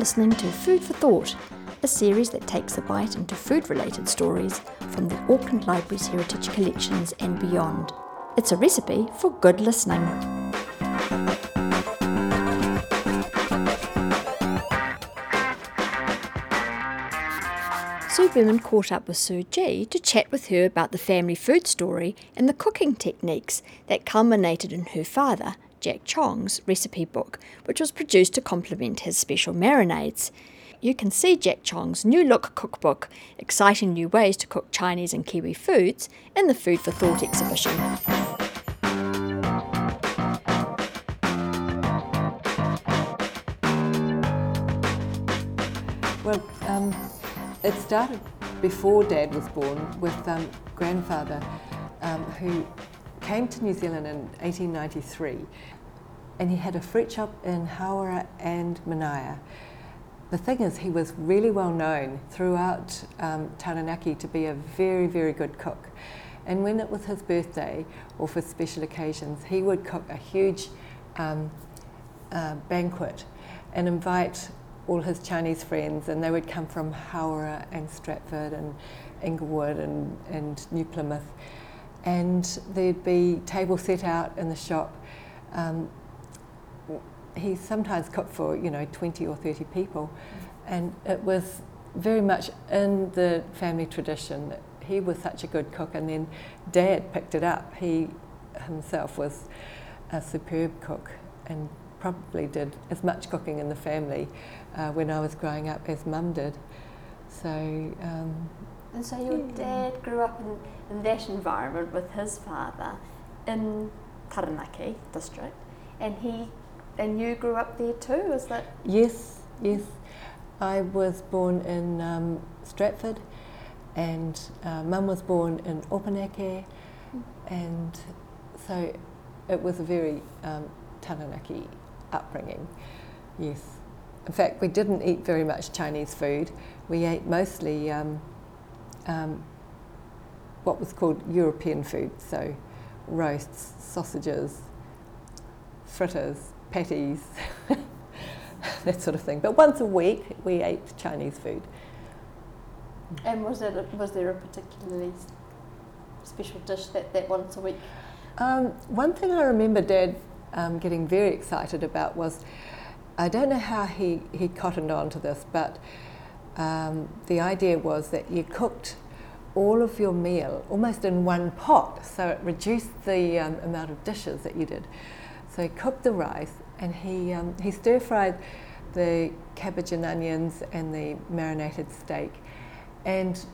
listening to Food for Thought, a series that takes a bite into food related stories from the Auckland Library's heritage collections and beyond. It's a recipe for good listening. Sue Berman caught up with Sue G to chat with her about the family food story and the cooking techniques that culminated in her father, Jack Chong's recipe book, which was produced to complement his special marinades. You can see Jack Chong's new look cookbook, Exciting New Ways to Cook Chinese and Kiwi Foods, in the Food for Thought exhibition. Well, um, it started before Dad was born with um, grandfather, um, who came to New Zealand in 1893, and he had a fruit shop in Hawera and Manaia. The thing is, he was really well known throughout um, Taranaki to be a very, very good cook. And when it was his birthday or for special occasions, he would cook a huge um, uh, banquet and invite all his Chinese friends, and they would come from Hawera and Stratford and Inglewood and, and New Plymouth. And there'd be tables set out in the shop. Um, he sometimes cooked for, you know, 20 or 30 people. And it was very much in the family tradition. He was such a good cook, and then Dad picked it up. He himself was a superb cook and probably did as much cooking in the family uh, when I was growing up as Mum did. So. Um, and so your dad grew up in, in that environment with his father in Taranaki district, and he and you grew up there too. Is that? Yes, yes. I was born in um, Stratford, and uh, Mum was born in Opunake, mm. and so it was a very um, Taranaki upbringing. Yes. In fact, we didn't eat very much Chinese food. We ate mostly um, um, what was called European food, so roasts, sausages, fritters, patties, that sort of thing. But once a week, we ate Chinese food. And was there a, was there a particularly special dish that, that once a week? Um, one thing I remember Dad um, getting very excited about was I don't know how he, he cottoned on to this, but um, the idea was that you cooked all of your meal almost in one pot, so it reduced the um, amount of dishes that you did. So he cooked the rice and he, um, he stir fried the cabbage and onions and the marinated steak and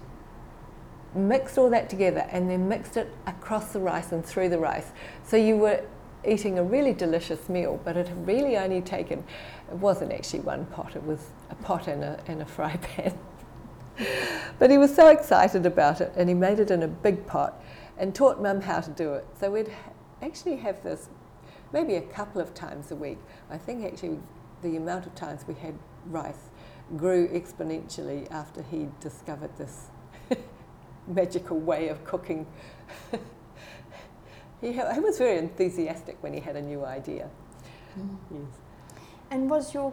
mixed all that together and then mixed it across the rice and through the rice. So you were eating a really delicious meal, but it had really only taken, it wasn't actually one pot, it was a pot and a, and a fry pan. but he was so excited about it and he made it in a big pot and taught mum how to do it. So we'd actually have this maybe a couple of times a week. I think actually the amount of times we had rice grew exponentially after he discovered this magical way of cooking he, he was very enthusiastic when he had a new idea. Mm. Yes. And was your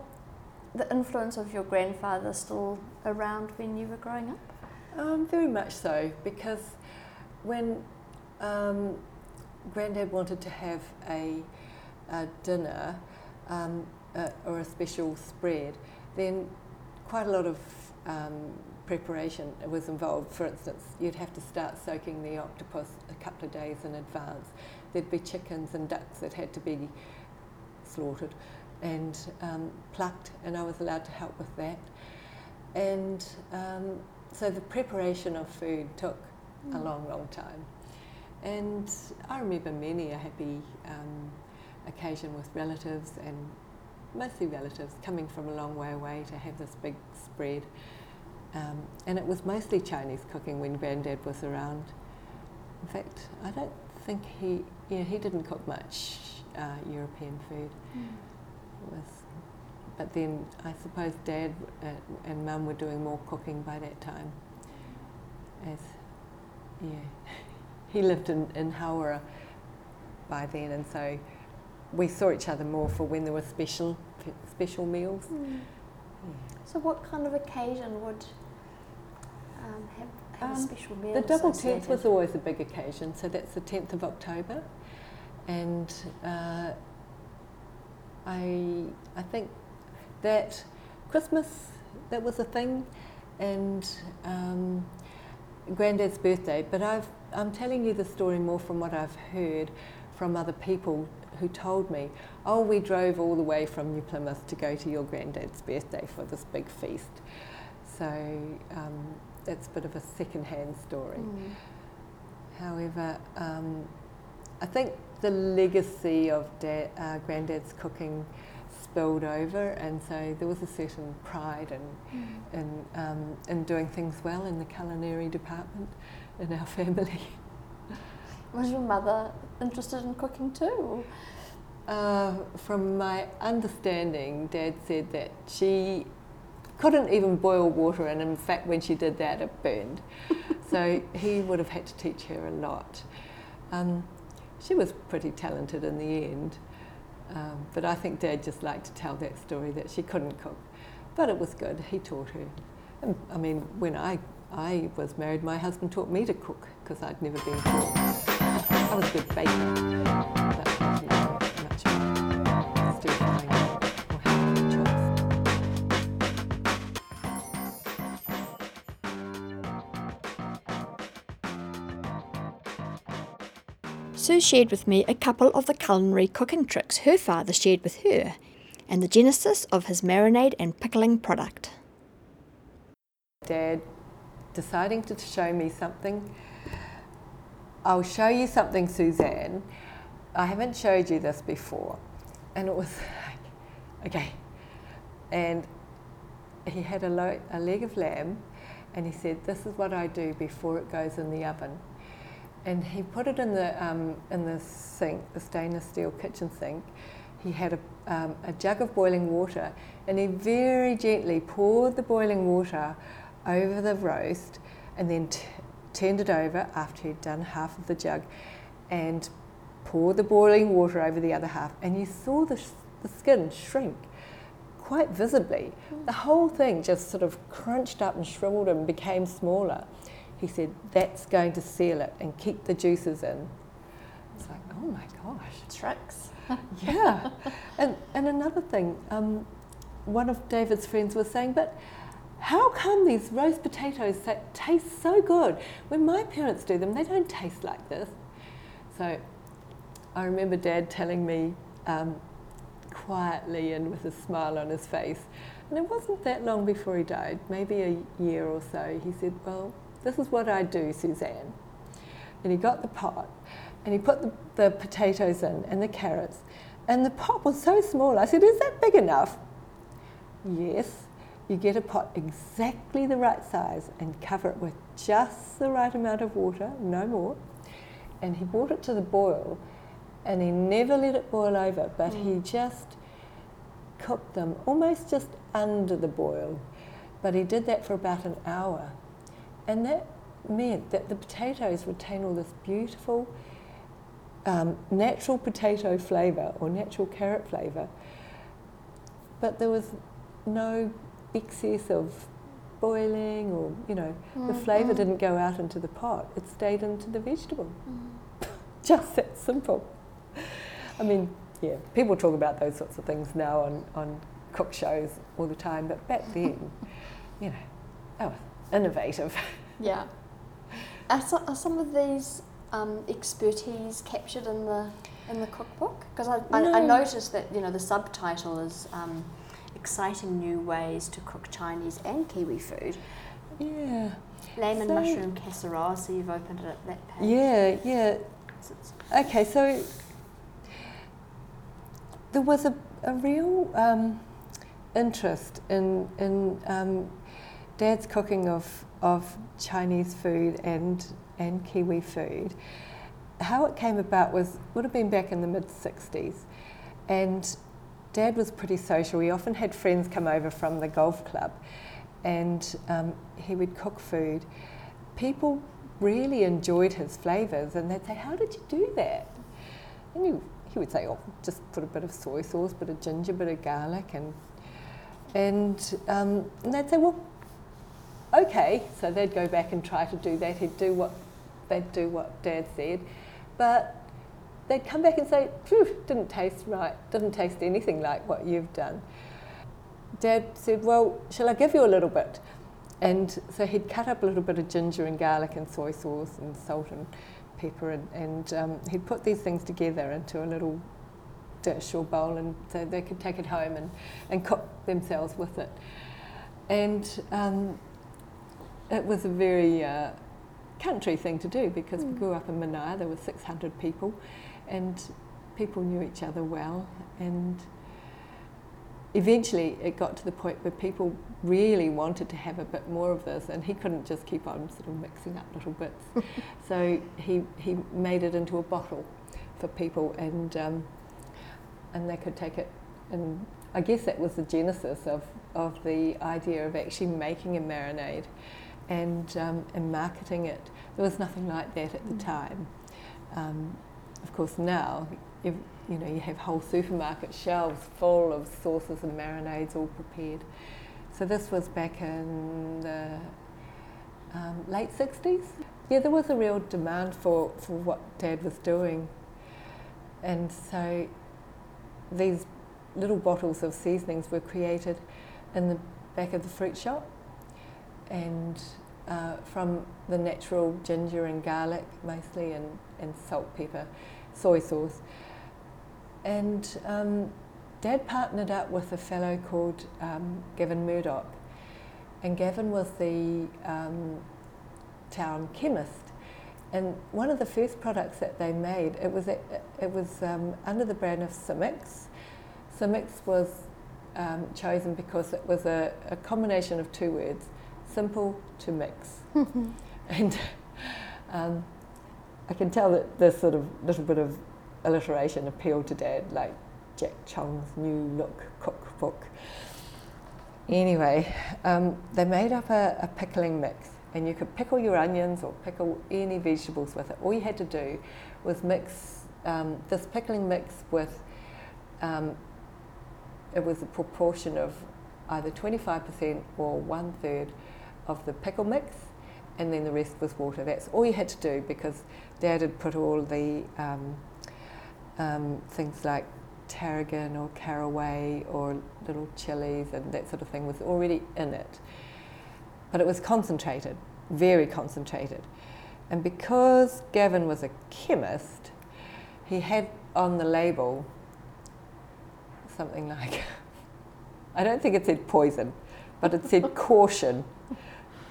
the influence of your grandfather still around when you were growing up? Um, very much so, because when um, Granddad wanted to have a, a dinner um, or a special spread, then quite a lot of um, preparation was involved. For instance, you'd have to start soaking the octopus a couple of days in advance. There'd be chickens and ducks that had to be slaughtered and um, plucked, and I was allowed to help with that. And um, so the preparation of food took mm. a long, long time. And I remember many a happy um, occasion with relatives and mostly relatives coming from a long way away to have this big spread. Um, and it was mostly Chinese cooking when Granddad was around. In fact, I don't think he, yeah, he didn't cook much uh, European food. Mm. Was, but then I suppose Dad uh, and Mum were doing more cooking by that time. As, yeah, he lived in, in Hawera by then, and so we saw each other more for when there were special special meals. Mm. So, what kind of occasion would um, have, have a Um, special meal? The double tenth was always a big occasion, so that's the tenth of October, and uh, I I think that Christmas that was a thing, and um, Granddad's birthday. But I've I'm telling you the story more from what I've heard from other people who told me, oh, we drove all the way from New Plymouth to go to your granddad's birthday for this big feast. So um, that's a bit of a second-hand story. Mm. However, um, I think the legacy of dad, uh, Granddad's cooking spilled over, and so there was a certain pride in, Mm. in, um, in doing things well in the culinary department in our family. Was your mother interested in cooking too? Uh, from my understanding, Dad said that she couldn't even boil water, and in fact, when she did that, it burned. so he would have had to teach her a lot. Um, she was pretty talented in the end, um, but I think Dad just liked to tell that story that she couldn't cook. But it was good, he taught her. And, I mean, when I, I was married, my husband taught me to cook because I'd never been taught. I was a good baker, Sue shared with me a couple of the culinary cooking tricks her father shared with her and the genesis of his marinade and pickling product. Dad deciding to show me something. I'll show you something, Suzanne. I haven't showed you this before. And it was like, okay. And he had a, lo- a leg of lamb, and he said, This is what I do before it goes in the oven. And he put it in the, um, in the sink, the stainless steel kitchen sink. He had a, um, a jug of boiling water, and he very gently poured the boiling water over the roast and then t- turned it over after he'd done half of the jug and poured the boiling water over the other half. And you saw the, sh- the skin shrink quite visibly. The whole thing just sort of crunched up and shriveled and became smaller. He said, That's going to seal it and keep the juices in. It's like, oh my gosh. Tricks. Yeah. and, and another thing, um, one of David's friends was saying, but how come these roast potatoes that taste so good? When my parents do them, they don't taste like this. So I remember Dad telling me um, quietly and with a smile on his face, and it wasn't that long before he died, maybe a year or so, he said, Well, this is what I do, Suzanne. And he got the pot and he put the, the potatoes in and the carrots. And the pot was so small. I said, Is that big enough? Yes. You get a pot exactly the right size and cover it with just the right amount of water, no more. And he brought it to the boil and he never let it boil over, but he mm. just cooked them almost just under the boil. But he did that for about an hour. And that meant that the potatoes retain all this beautiful um, natural potato flavour or natural carrot flavour, but there was no excess of boiling or, you know, the flavour didn't go out into the pot, it stayed into the vegetable. Just that simple. I mean, yeah, people talk about those sorts of things now on, on cook shows all the time, but back then, you know, that was innovative. Yeah. Are, so, are some of these um, expertise captured in the in the cookbook? Because I, I, I noticed that you know the subtitle is um, exciting new ways to cook Chinese and Kiwi food. Yeah. Lamb and mushroom casserole. So you've opened it at that page. Yeah, yeah. Okay, so there was a, a real um, interest in, in um, Dad's cooking of, of Chinese food and, and Kiwi food. How it came about was would have been back in the mid 60s, and Dad was pretty social. He often had friends come over from the golf club, and um, he would cook food. People really enjoyed his flavours, and they'd say, "How did you do that?" And he, he would say, "Oh, just put a bit of soy sauce, bit of ginger, bit of garlic, and and, um, and they'd say, well, okay. So they'd go back and try to do that. He'd do what they'd do what Dad said, but they'd come back and say, Phew, didn't taste right, didn't taste anything like what you've done. Dad said, Well, shall I give you a little bit? And so he'd cut up a little bit of ginger and garlic and soy sauce and salt and pepper, and, and um, he'd put these things together into a little dish or bowl, and so they could take it home and, and cook themselves with it. And um, it was a very uh, country thing to do because mm. we grew up in Manaia, there were 600 people, and people knew each other well. And eventually it got to the point where people really wanted to have a bit more of this, and he couldn't just keep on sort of mixing up little bits. so he, he made it into a bottle for people, and, um, and they could take it. And I guess that was the genesis of, of the idea of actually making a marinade and, um, and marketing it. There was nothing like that at the mm. time. Um, of course, now you know you have whole supermarket shelves full of sauces and marinades all prepared. So this was back in the um, late 60s. Yeah, there was a real demand for, for what Dad was doing. And so these little bottles of seasonings were created in the back of the fruit shop and uh, from the natural ginger and garlic mostly and, and salt, pepper, soy sauce. And um, Dad partnered up with a fellow called um, Gavin Murdoch. And Gavin was the um, town chemist. And one of the first products that they made, it was, it, was um, under the brand of Simix. Simix was um, chosen because it was a, a combination of two words, simple to mix. and um, I can tell that this sort of little bit of alliteration appealed to Dad, like Jack Chong's new look cookbook. Anyway, um, they made up a, a, pickling mix, and you could pickle your onions or pickle any vegetables with it. All you had to do was mix um, this pickling mix with, um, it was a proportion of either 25% or one third of the pickle mix, and then the rest was water. That's all you had to do because Dad had put all the um, um, things like tarragon or caraway or little chilies and that sort of thing was already in it. But it was concentrated, very concentrated. And because Gavin was a chemist, he had on the label something like, I don't think it said poison, but it said caution,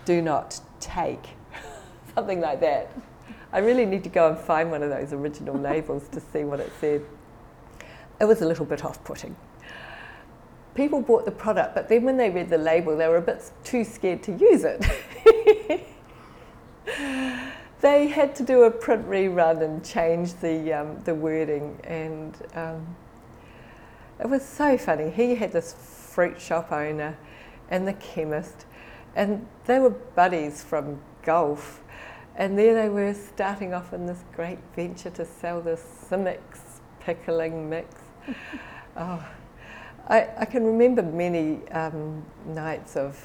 do not take, something like that. I really need to go and find one of those original labels to see what it said. It was a little bit off putting. People bought the product, but then when they read the label, they were a bit too scared to use it. they had to do a print rerun and change the, um, the wording, and um, it was so funny. He had this fruit shop owner and the chemist, and they were buddies from golf and there they were starting off in this great venture to sell this Simix pickling mix. oh, I, I, can remember many um, nights of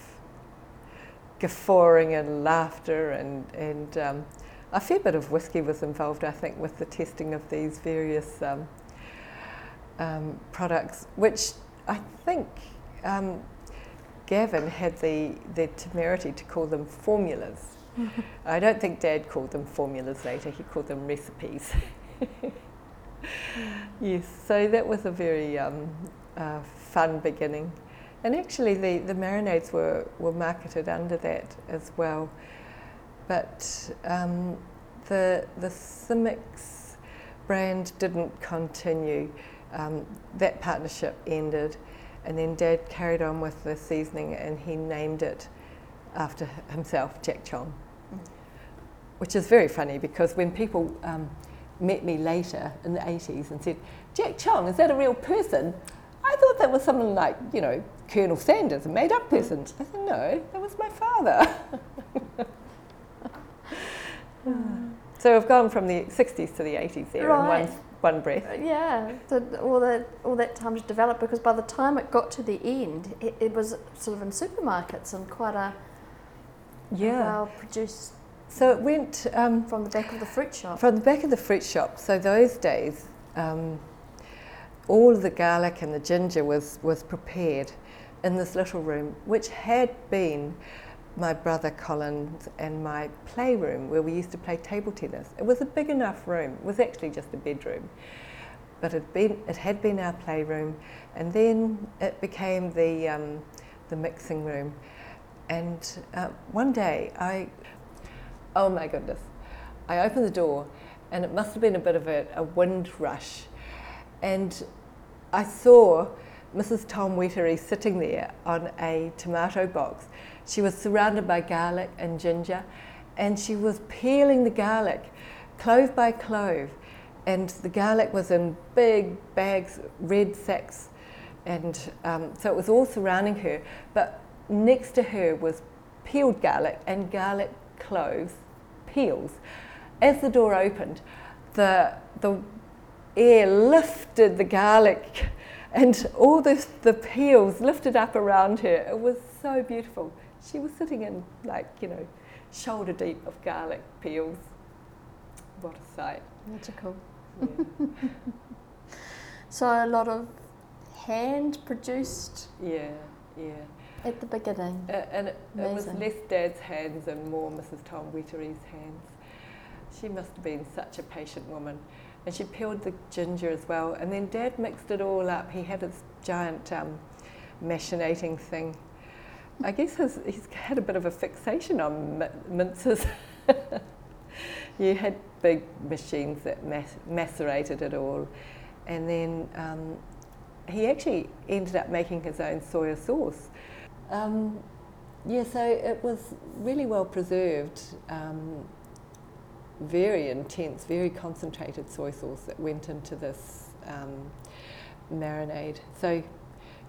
guffawing and laughter, and, and um, a fair bit of whiskey was involved, I think, with the testing of these various um, um products, which I think um, Gavin had the, the temerity to call them formulas I don't think Dad called them formulas later, he called them recipes. yes, so that was a very um, uh, fun beginning. And actually, the, the marinades were, were marketed under that as well. But um, the, the Simix brand didn't continue. Um, that partnership ended, and then Dad carried on with the seasoning and he named it after himself, Jack Chong which is very funny because when people um, met me later in the 80s and said, Jack Chong, is that a real person? I thought that was someone like, you know, Colonel Sanders, a made up person. I said, no, that was my father. so I've gone from the 60s to the 80s there right. in one, one breath. Yeah, so all that all that time to develop because by the time it got to the end, it, it was sort of in supermarkets and quite a Yeah. well produced So it went um, from the back of the fruit shop. from the back of the fruit shop. So those days, um, all the garlic and the ginger was, was prepared in this little room, which had been my brother Colin's and my playroom where we used to play table tennis. It was a big enough room. It was actually just a bedroom. But it, been, it had been our playroom, and then it became the, um, the mixing room. And uh, one day, I, oh my goodness, I opened the door, and it must have been a bit of a, a wind rush. And I saw Mrs. Tom Wettery sitting there on a tomato box. She was surrounded by garlic and ginger, and she was peeling the garlic, clove by clove. And the garlic was in big bags, red sacks, and um, so it was all surrounding her. But next to her was peeled garlic and garlic cloves, peels. As the door opened, the, the air lifted the garlic and all the, the peels lifted up around her. It was so beautiful. She was sitting in, like, you know, shoulder deep of garlic peels. What a sight. Magical. Yeah, So a lot of hand produced yeah. yeah. at the beginning. Uh, and it, it was less Dad's hands and more Mrs. Tom Wettery's hands. She must have been such a patient woman. And she peeled the ginger as well. And then Dad mixed it all up. He had his giant um, machinating thing. I guess he's had a bit of a fixation on mi- minces. you had big machines that mac- macerated it all. And then um, he actually ended up making his own soya sauce. Um, yeah, so it was really well preserved, um, very intense, very concentrated soy sauce that went into this um, marinade. So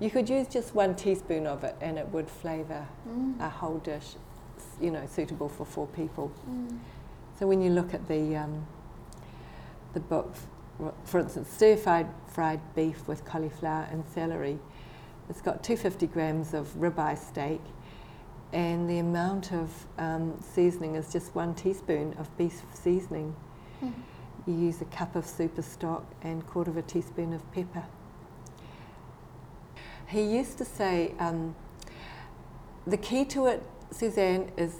you could use just one teaspoon of it and it would flavour Mm. a whole dish, you know, suitable for four people. Mm. So when you look at the um, the book, for instance, stir fried fried beef with cauliflower and celery, it's got 250 grams of ribeye steak, and the amount of um, seasoning is just one teaspoon of beef seasoning. Mm. You use a cup of super stock and quarter of a teaspoon of pepper. He used to say, um, the key to it, Suzanne, is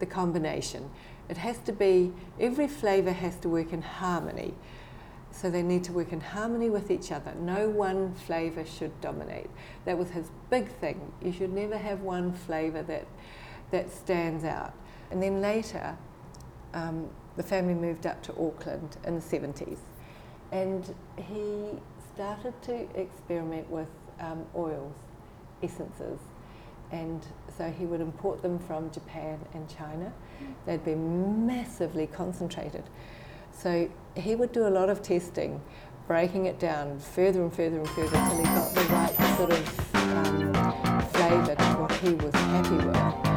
the combination. It has to be, every flavour has to work in harmony. So they need to work in harmony with each other. No one flavour should dominate. That was his big thing. You should never have one flavour that, that stands out. And then later, um, the family moved up to Auckland in the 70s. And he started to experiment with um, oils, essences. And so he would import them from Japan and China. They'd be massively concentrated. So he would do a lot of testing, breaking it down further and further and further until he got the right sort of um, flavour to what he was happy with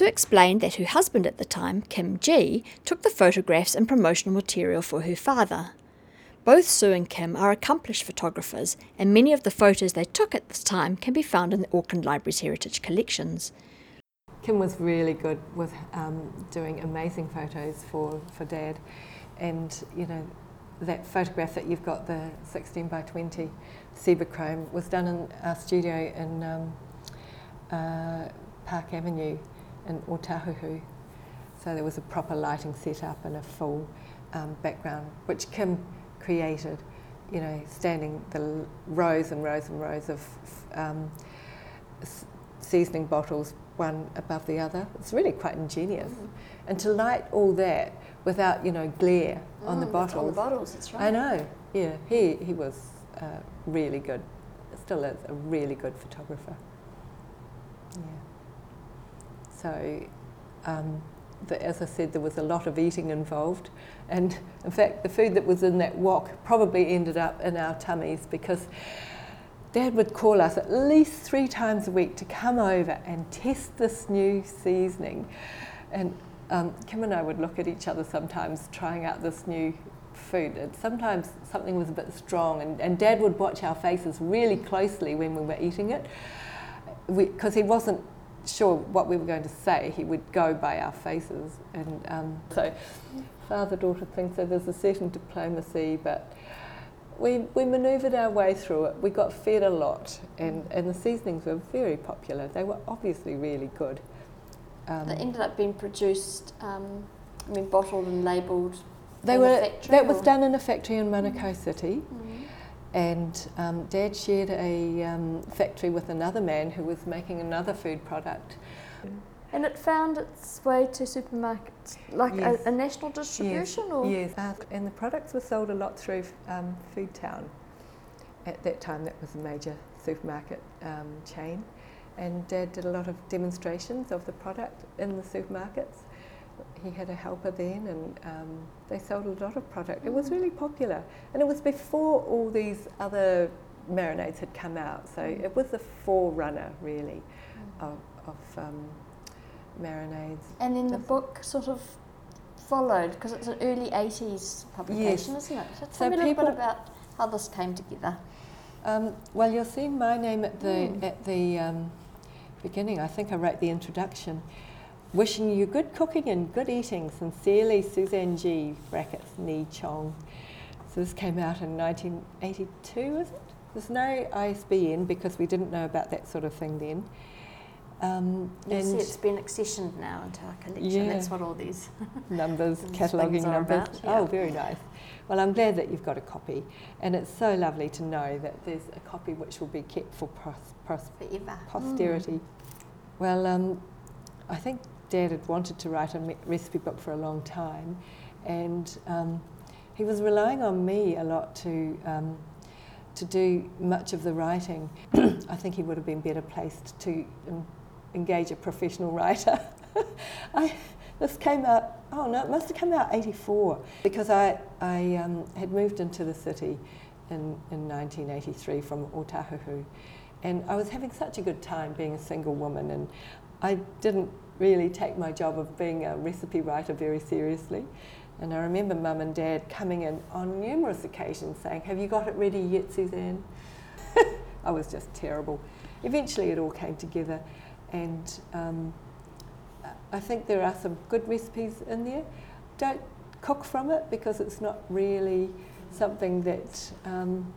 Sue explained that her husband at the time, Kim Ji, took the photographs and promotional material for her father. Both Sue and Kim are accomplished photographers, and many of the photos they took at this time can be found in the Auckland Library's heritage collections. Kim was really good with um, doing amazing photos for, for Dad. And, you know, that photograph that you've got, the 16 by 20 Chrome, was done in our studio in um, uh, Park Avenue in Otahuhu. So there was a proper lighting setup and a full um, background, which Kim created, you know, standing the rows and rows and rows of um, seasoning bottles, one above the other. It's really quite ingenious. And to light all that without, you know, glare on the Mm, that's On the bottles. bottles, that's right. I know, yeah. He, he was uh, really good, still is a really good photographer. Yeah. So, um, the, as I said, there was a lot of eating involved. And in fact, the food that was in that wok probably ended up in our tummies because Dad would call us at least three times a week to come over and test this new seasoning. And um, Kim and I would look at each other sometimes trying out this new food. And sometimes something was a bit strong, and, and Dad would watch our faces really closely when we were eating it because he wasn't sure what we were going to say. He would go by our faces. And um, so, father daughter thing, so there's a certain diplomacy, but we, we manoeuvred our way through it. We got fed a lot, and, and the seasonings were very popular. They were obviously really good. Um, they ended up being produced, um, I mean, bottled and labelled. They were. that was done in a factory in Manukau City. Mm-hmm. And um, Dad shared a um, factory with another man who was making another food product. And it found its way to supermarkets, like yes. a, a, national distribution? Yes, or? yes. Uh, and the products were sold a lot through um, Foodtown. At that time, that was a major supermarket um, chain. And Dad did a lot of demonstrations of the product in the supermarkets he had a helper then, and um, they sold a lot of product. It was mm. really popular, and it was before all these other marinades had come out. So mm. it was the forerunner, really, mm. of, of um, marinades. And then the book sort of followed because it's an early '80s publication, yes. isn't it? So, so tell me a little bit about how this came together. Um, well, you'll see my name at the mm. at the um, beginning. I think I wrote the introduction. Wishing you good cooking and good eating. Sincerely, Suzanne G. Brackets, Ni Chong. So this came out in 1982, is it? There's no ISBN because we didn't know about that sort of thing then. Um, and see, it's been accessioned now into our collection. Yeah. That's what all these numbers, cataloguing numbers. Yeah. Oh, very nice. Well, I'm glad that you've got a copy, and it's so lovely to know that there's a copy which will be kept for pros- pros- posterity. Mm. Well, um, I think Dad had wanted to write a recipe book for a long time, and um, he was relying on me a lot to um, to do much of the writing. I think he would have been better placed to um, engage a professional writer. I, this came out. Oh no, it must have come out '84 because I I um, had moved into the city in in 1983 from Otahuhu, and I was having such a good time being a single woman, and I didn't really take my job of being a recipe writer very seriously. And I remember mum and dad coming in on numerous occasions saying, Have you got it ready yet, Suzanne? I was just terrible. Eventually, it all came together, and um, I think there are some good recipes in there. Don't cook from it because it's not really something that um,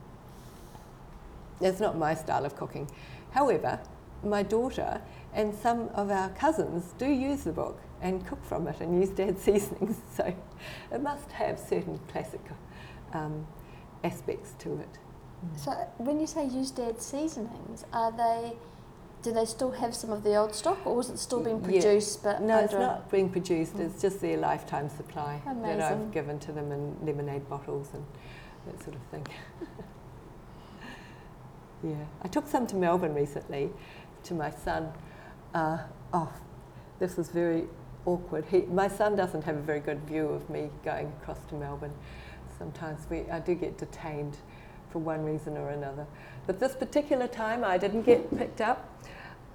it's not my style of cooking. However, my daughter and some of our cousins do use the book and cook from it and use dad's seasonings. So it must have certain classic um, aspects to it. Mm. So when you say use dad's seasonings, are they? Do they still have some of the old stock, or is it still being mm, produced? Yeah. But no, it's not being produced. Mm. It's just their lifetime supply Amazing. that I've given to them in lemonade bottles and that sort of thing. yeah, I took some to Melbourne recently to my son uh, oh, this is very awkward. He, my son doesn't have a very good view of me going across to Melbourne. Sometimes we, I do get detained for one reason or another. But this particular time, I didn't get picked up.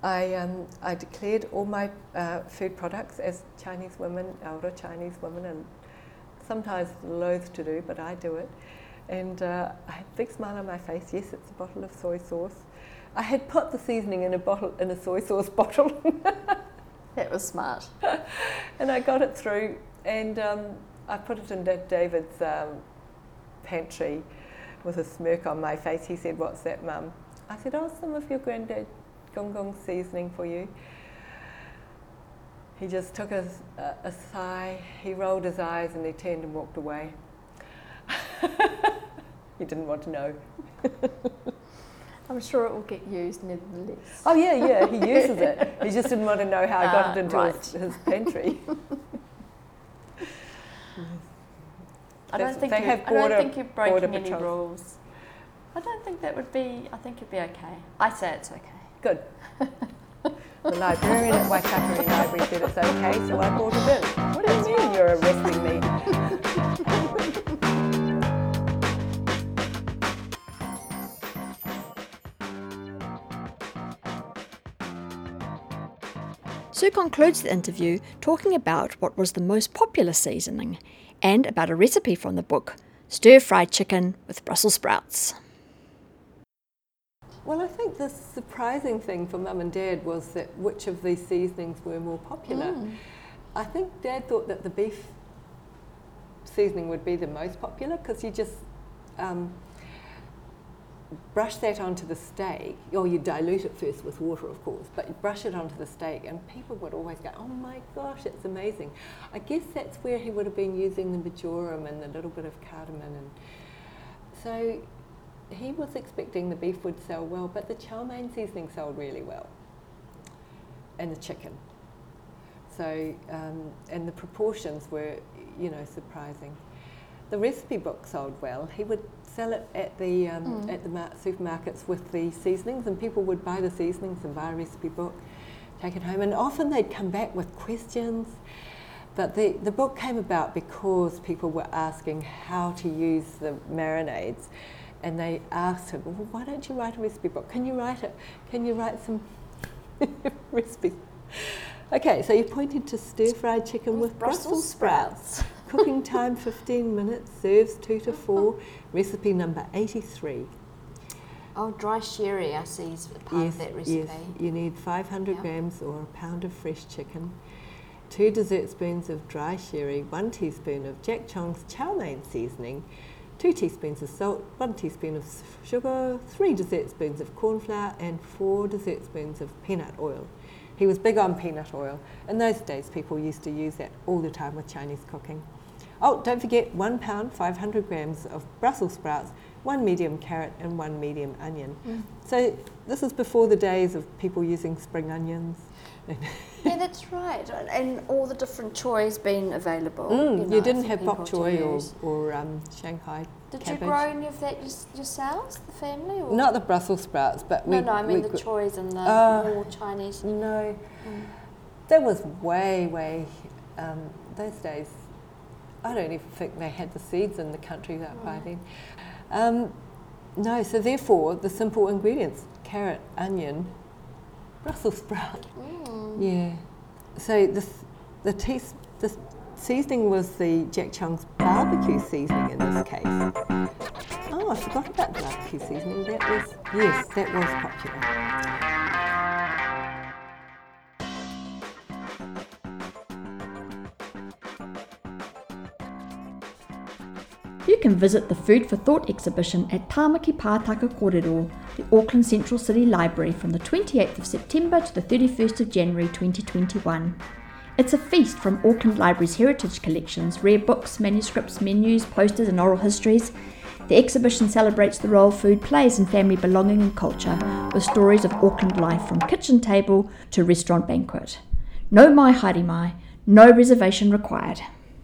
I, um, I declared all my uh, food products as Chinese women, elder Chinese women, and sometimes loath to do, but I do it. And uh, I had a big smile on my face. Yes, it's a bottle of soy sauce. I had put the seasoning in a bottle in a soy sauce bottle. that was smart. and I got it through, and um, I put it in David's um, pantry with a smirk on my face. He said, "What's that, Mum?" I said, "Oh, some of your granddad gong gong seasoning for you." He just took a, a, a sigh. He rolled his eyes and he turned and walked away. he didn't want to know. I'm sure it will get used nevertheless. Oh yeah, yeah, he uses it. He just didn't want to know how I got uh, it into right. his, his, pantry. I don't think they you, I don't think you're breaking any rules. I don't think that would be. I think it'd be okay. I say it's okay. Good. the librarian at Waikato Library said it's okay, so I brought it in. What do you mean you're arresting me? Sue concludes the interview talking about what was the most popular seasoning and about a recipe from the book stir fried chicken with Brussels sprouts. Well, I think the surprising thing for mum and dad was that which of these seasonings were more popular. Mm. I think dad thought that the beef seasoning would be the most popular because you just um, brush that onto the steak, or you dilute it first with water, of course, but you brush it onto the steak, and people would always go, Oh my gosh, it's amazing. I guess that's where he would have been using the marjoram and a little bit of cardamom. And so he was expecting the beef would sell well, but the chow mein seasoning sold really well, and the chicken. So, um, and the proportions were, you know, surprising. The recipe book sold well. He would sell it at the um, mm. at the mar- supermarkets with the seasonings, and people would buy the seasonings and buy a recipe book, take it home, and often they'd come back with questions. But the, the book came about because people were asking how to use the marinades and they asked him, well, why don't you write a recipe book? Can you write it? Can you write some recipes? Okay, so you pointed to stir fried chicken with, with Brussels, Brussels sprouts. Cooking time 15 minutes, serves 2 to 4, recipe number 83. Oh, dry sherry, I see, is part yes, of that recipe. Yes, you need 500 yep. grams or a pound of fresh chicken, two dessert spoons of dry sherry, one teaspoon of Jack Chong's chow mein seasoning, 2 teaspoons of salt, 1 teaspoon of sugar, 3 dessert spoons of corn flour, and 4 dessert spoons of peanut oil. He was big on peanut oil. In those days, people used to use that all the time with Chinese cooking. Oh, don't forget 1 pound, 500 grams of Brussels sprouts, 1 medium carrot, and 1 medium onion. Mm. So, this is before the days of people using spring onions. yeah, that's right. And all the different choys being available. Mm, you, know, you, didn't have bok choy or, or um, Shanghai. Did cabbage. you grow any of that yourselves, the family? Or? Not the Brussels sprouts, but no, we. No, I mean the choys and the uh, more Chinese. No, mm. that was way, way. Um, those days, I don't even think they had the seeds in the country that right. by then. Um, no, so therefore the simple ingredients: carrot, onion, Brussels sprout. Mm. Yeah. So the the taste the seasoning was the Jack Chong's barbecue seasoning in this case. Oh, I forgot about the barbecue seasoning. That was yes, that was popular. You can visit the Food for Thought exhibition at Tamaki Pātaka Kōrero, the Auckland Central City Library from the 28th of September to the 31st of January 2021. It's a feast from Auckland Library's heritage collections, rare books, manuscripts, menus, posters, and oral histories. The exhibition celebrates the role food plays in family belonging and culture, with stories of Auckland life from kitchen table to restaurant banquet. Nau mai haere mai, no reservation required.